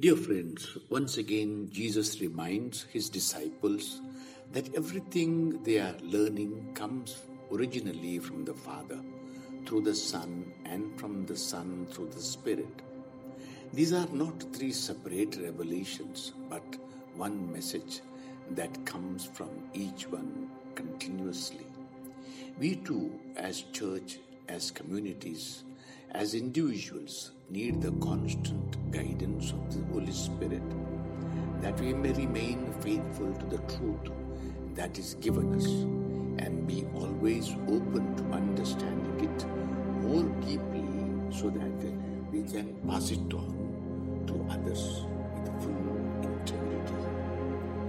Dear friends, once again Jesus reminds his disciples that everything they are learning comes originally from the Father, through the Son, and from the Son through the Spirit. These are not three separate revelations, but one message that comes from each one continuously. We too, as church, as communities, as individuals, need the constant guidance of the Holy Spirit that we may remain faithful to the truth that is given us and be always open to understanding it more deeply so that we can pass it on to others.